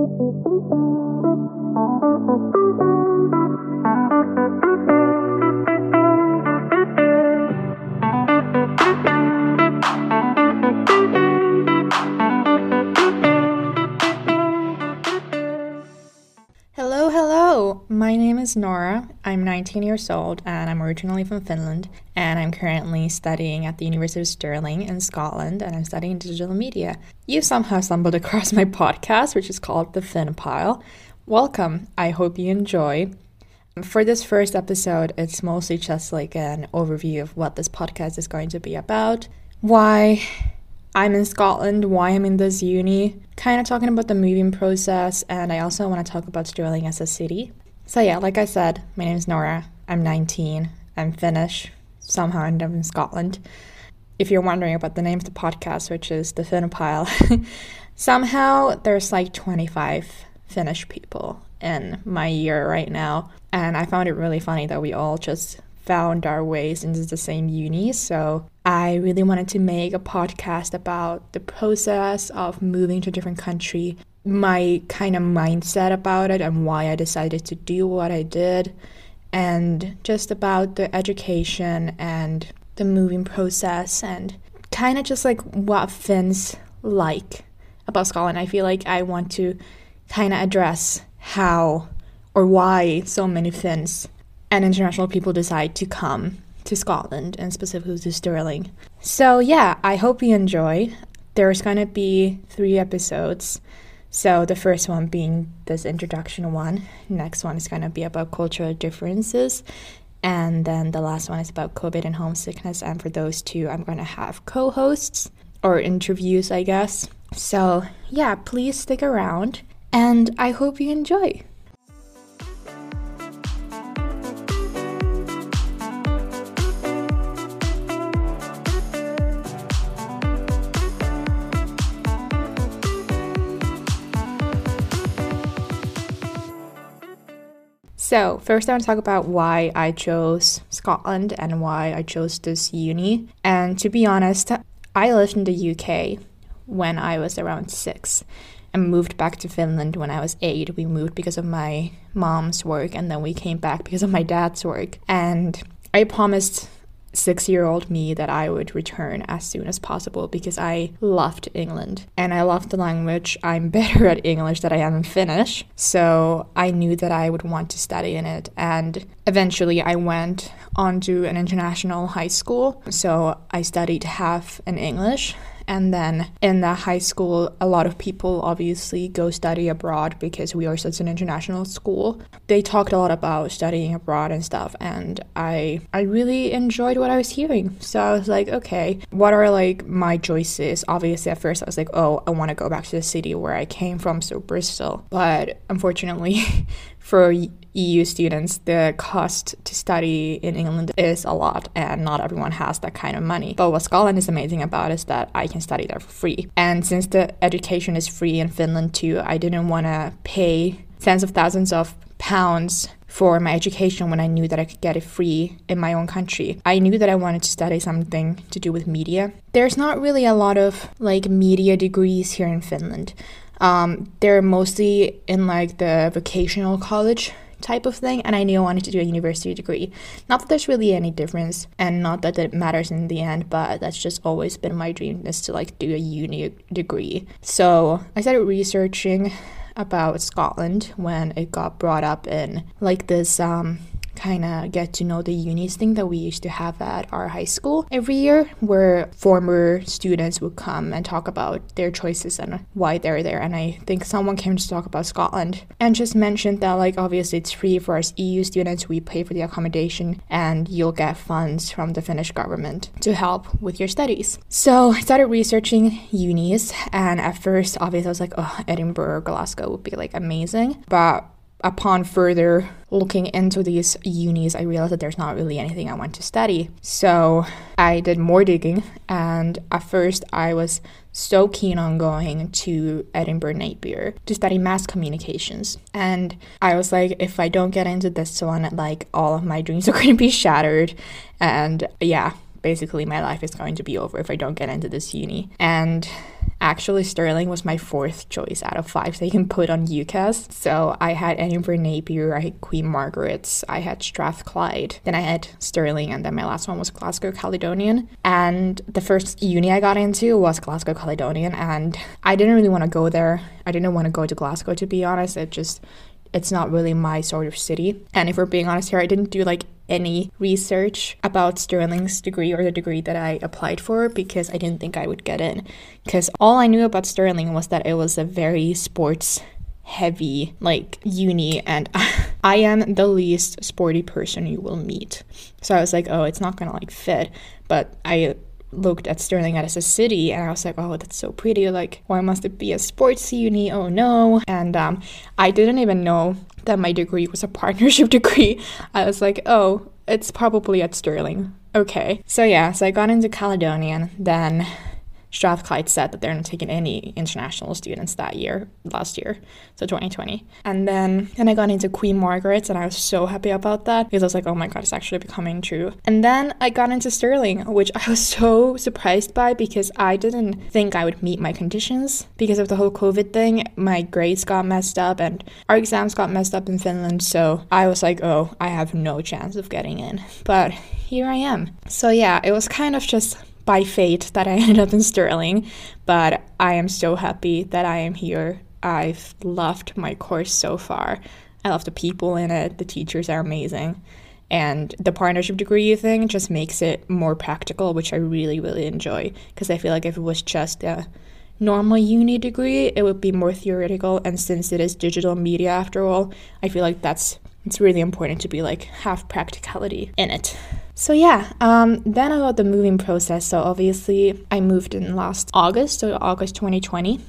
Hello, hello. My name is Nora. I'm 19 years old and I'm originally from Finland. And I'm currently studying at the University of Stirling in Scotland and I'm studying digital media. You somehow stumbled across my podcast, which is called The Finn Pile. Welcome. I hope you enjoy. For this first episode, it's mostly just like an overview of what this podcast is going to be about, why I'm in Scotland, why I'm in this uni, kind of talking about the moving process, and I also want to talk about Stirling as a city. So, yeah, like I said, my name is Nora. I'm 19. I'm Finnish. Somehow I ended up in Scotland. If you're wondering about the name of the podcast, which is The Finn Pile, somehow there's like 25 Finnish people in my year right now. And I found it really funny that we all just found our ways into the same uni. So I really wanted to make a podcast about the process of moving to a different country, my kind of mindset about it, and why I decided to do what I did, and just about the education and the moving process, and kind of just like what Finns like about Scotland. I feel like I want to kind of address how or why so many Finns and international people decide to come to Scotland and specifically to Stirling. So, yeah, I hope you enjoy. There's to be three episodes. So, the first one being this introduction one, next one is going to be about cultural differences, and then the last one is about COVID and homesickness. And for those two, I'm going to have co hosts or interviews, I guess. So, yeah, please stick around, and I hope you enjoy. So, first, I want to talk about why I chose Scotland and why I chose this uni. And to be honest, I lived in the UK when I was around six and moved back to Finland when I was eight. We moved because of my mom's work, and then we came back because of my dad's work. And I promised six year old me that I would return as soon as possible because I loved England and I loved the language. I'm better at English than I am in Finnish. So I knew that I would want to study in it. And eventually I went on to an international high school. So I studied half in English and then in the high school, a lot of people obviously go study abroad because we are such an international school. They talked a lot about studying abroad and stuff, and I I really enjoyed what I was hearing. So I was like, okay, what are like my choices? Obviously, at first I was like, oh, I want to go back to the city where I came from, so Bristol. But unfortunately, for EU students, the cost to study in England is a lot, and not everyone has that kind of money. But what Scotland is amazing about is that I can study there for free. And since the education is free in Finland too, I didn't want to pay tens of thousands of pounds for my education when I knew that I could get it free in my own country. I knew that I wanted to study something to do with media. There's not really a lot of like media degrees here in Finland. Um, they're mostly in like the vocational college type of thing, and I knew I wanted to do a university degree. Not that there's really any difference, and not that it matters in the end, but that's just always been my dream is to like do a uni degree. So I started researching about Scotland when it got brought up in like this um, kind of get to know the unis thing that we used to have at our high school every year, where former students would come and talk about their choices and why they're there. And I think someone came to talk about Scotland and just mentioned that, like, obviously it's free for us EU students, we pay for the accommodation, and you'll get funds from the Finnish government to help with your studies. So I started researching unis, and at first, obviously, I was like, oh, Edinburgh, Glasgow would be like amazing. But upon further looking into these unis, I realized that there's not really anything I want to study. So I did more digging, and at first I was so keen on going to Edinburgh Napier to study mass communications. And I was like, if I don't get into this one, like all of my dreams are going to be shattered. And yeah, basically my life is going to be over if I don't get into this uni. And actually, Stirling was my fourth choice out of five they can put on UCAS. So I had Edinburgh Napier, I had Queen Margaret's, I had Strathclyde, then I had Stirling, and then my last one was Glasgow Caledonian. And the first uni I got into was Glasgow Caledonian, and I didn't really want to go there. I didn't want to go to Glasgow to be honest. It just it's not really my sort of city. And if we're being honest here, I didn't do like any research about Stirling's degree or the degree that I applied for because I didn't think I would get in. Because all I knew about Stirling was that it was a very sports heavy like uni and I am the least sporty person you will meet. So I was like, oh, it's not gonna like fit. But I looked at Stirling as a city and I was like, oh, that's so pretty. Like, why must it be a sports uni? Oh no. And um, I didn't even know that my degree was a partnership degree. I was like, oh, it's probably at Stirling. Okay. So yeah, so I got into Caledonian, then Strathclyde said that they're not taking any international students that year, last year, so 2020. And then then I got into Queen Margaret's and I was so happy about that because I was like, oh my god, it's actually becoming true. And then I got into Stirling, which I was so surprised by because I didn't think I would meet my conditions because of the whole COVID thing. My grades got messed up and our exams got messed up in Finland, so I was like, oh, I have no chance of getting in. But here I am. So yeah, it was kind of just by fate that I ended up in Stirling, but I am so happy that I am here. I've loved my course so far. I love the people in it, the teachers are amazing. And the partnership degree thing just makes it more practical, which I really, really enjoy. Because I feel like if it was just a normal uni degree, it would be more theoretical. And since it is digital media after all, I feel like that's it's really important to be like have practicality in it. So yeah, um, then about the moving process. So obviously, I moved in last August, so August 2020.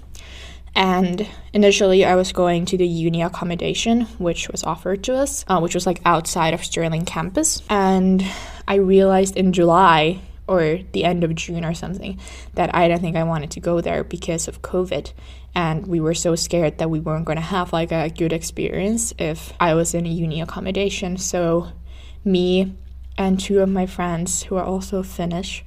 And initially, I was going to the uni accommodation, which was offered to us, uh, which was like outside of Stirling campus. And I realized in July or the end of June or something that I don't think I wanted to go there because of COVID and we were so scared that we weren't going to have like a good experience if I was in a uni accommodation. So me and two of my friends who are also Finnish,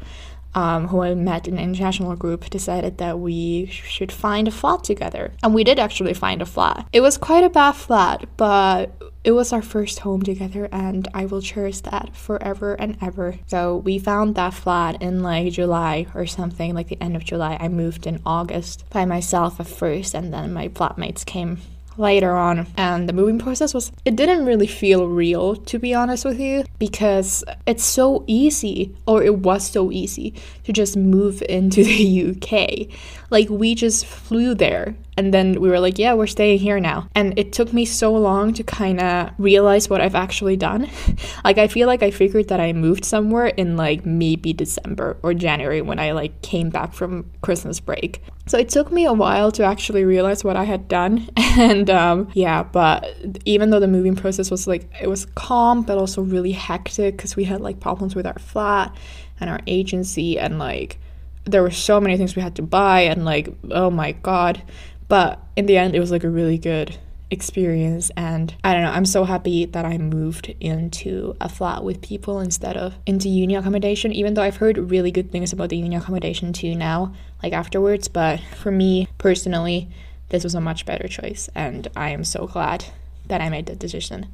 um, who I met in an international group, decided that we should find a flat together. And we did actually find a flat. It was quite a bad flat, but it was our first home together, and I will cherish that forever and ever. So we found that flat in like July or something, like the end of July. I moved in August by myself at first, and then my flatmates came later on and the moving process was it didn't really feel real to be honest with you because it's so easy or it was so easy to just move into the UK like we just flew there and then we were like, yeah, we're staying here now. And it took me so long to kind of realize what I've actually done. like, I feel like I figured that I moved somewhere in like maybe December or January when I like came back from Christmas break. So it took me a while to actually realize what I had done. and um, yeah, but even though the moving process was like, it was calm, but also really hectic because we had like problems with our flat and our agency and like, there were so many things we had to buy and like oh my god. But in the end, it was like a really good experience and I don't know I'm so happy that I moved into a flat with people instead of into uni accommodation even though I've heard really good things about the uni accommodation too now like afterwards. But for me personally this was a much better choice and I am so glad that I made that decision.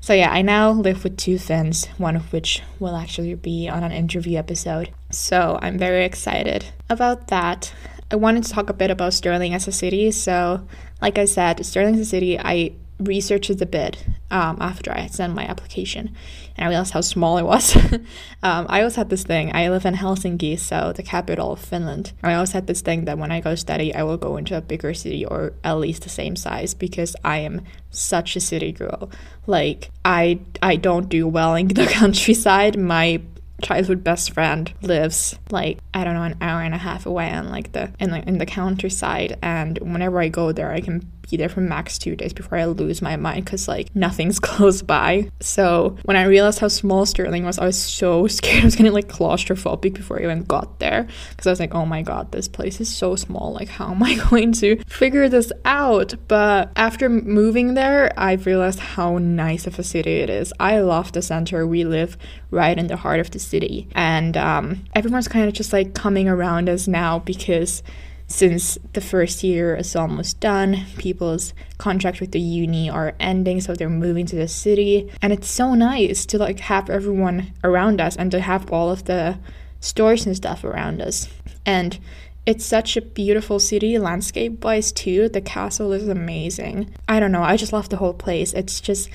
So yeah I now live with two Finns one of which will actually be on an interview episode. So I'm very excited about that. I wanted to talk a bit about Stirling as a city. So, like I said, Stirling as a city, I researched it a bit um, after I sent my application, and I realized how small it was. um, I always had this thing. I live in Helsinki, so the capital of Finland. I always had this thing that when I go study, I will go into a bigger city or at least the same size because I am such a city girl. Like I, I don't do well in the countryside. My childhood best friend lives like I don't know an hour and a half away on like the in the in the countryside and whenever I go there I can be there for max two days before I lose my mind because like nothing's close by. So when I realized how small Stirling was, I was so scared I was getting like claustrophobic before I even got there because I was like, oh my god, this place is so small. Like, how am I going to figure this out? But after moving there, I've realized how nice of a city it is. I love the center. We live right in the heart of the city. And um, everyone's kind of just like coming around us now because since the first year is almost done, people's contract with the uni are ending, so they're moving to the city. And it's so nice to like have everyone around us and to have all of the stores and stuff around us. And it's such a beautiful city landscape wise too. The castle is amazing. I don't know, I just love the whole place. It's just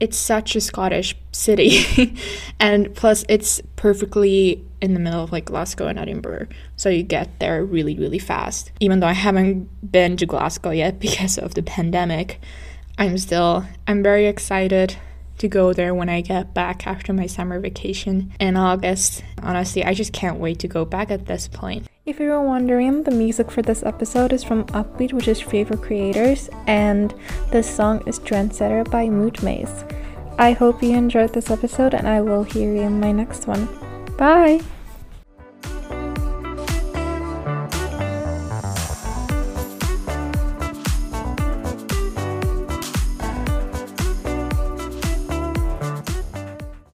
it's such a Scottish city. and plus it's perfectly in the middle of like Glasgow and Edinburgh. So you get there really, really fast. Even though I haven't been to Glasgow yet because of the pandemic, I'm still I'm very excited to go there when I get back after my summer vacation in August. Honestly, I just can't wait to go back at this point. If you were wondering, the music for this episode is from Uppbeat, which is Favorite Creators, and this song is Trendsetter by Mood Maze. I hope you enjoyed this episode, and I will hear you in my next one. Bye!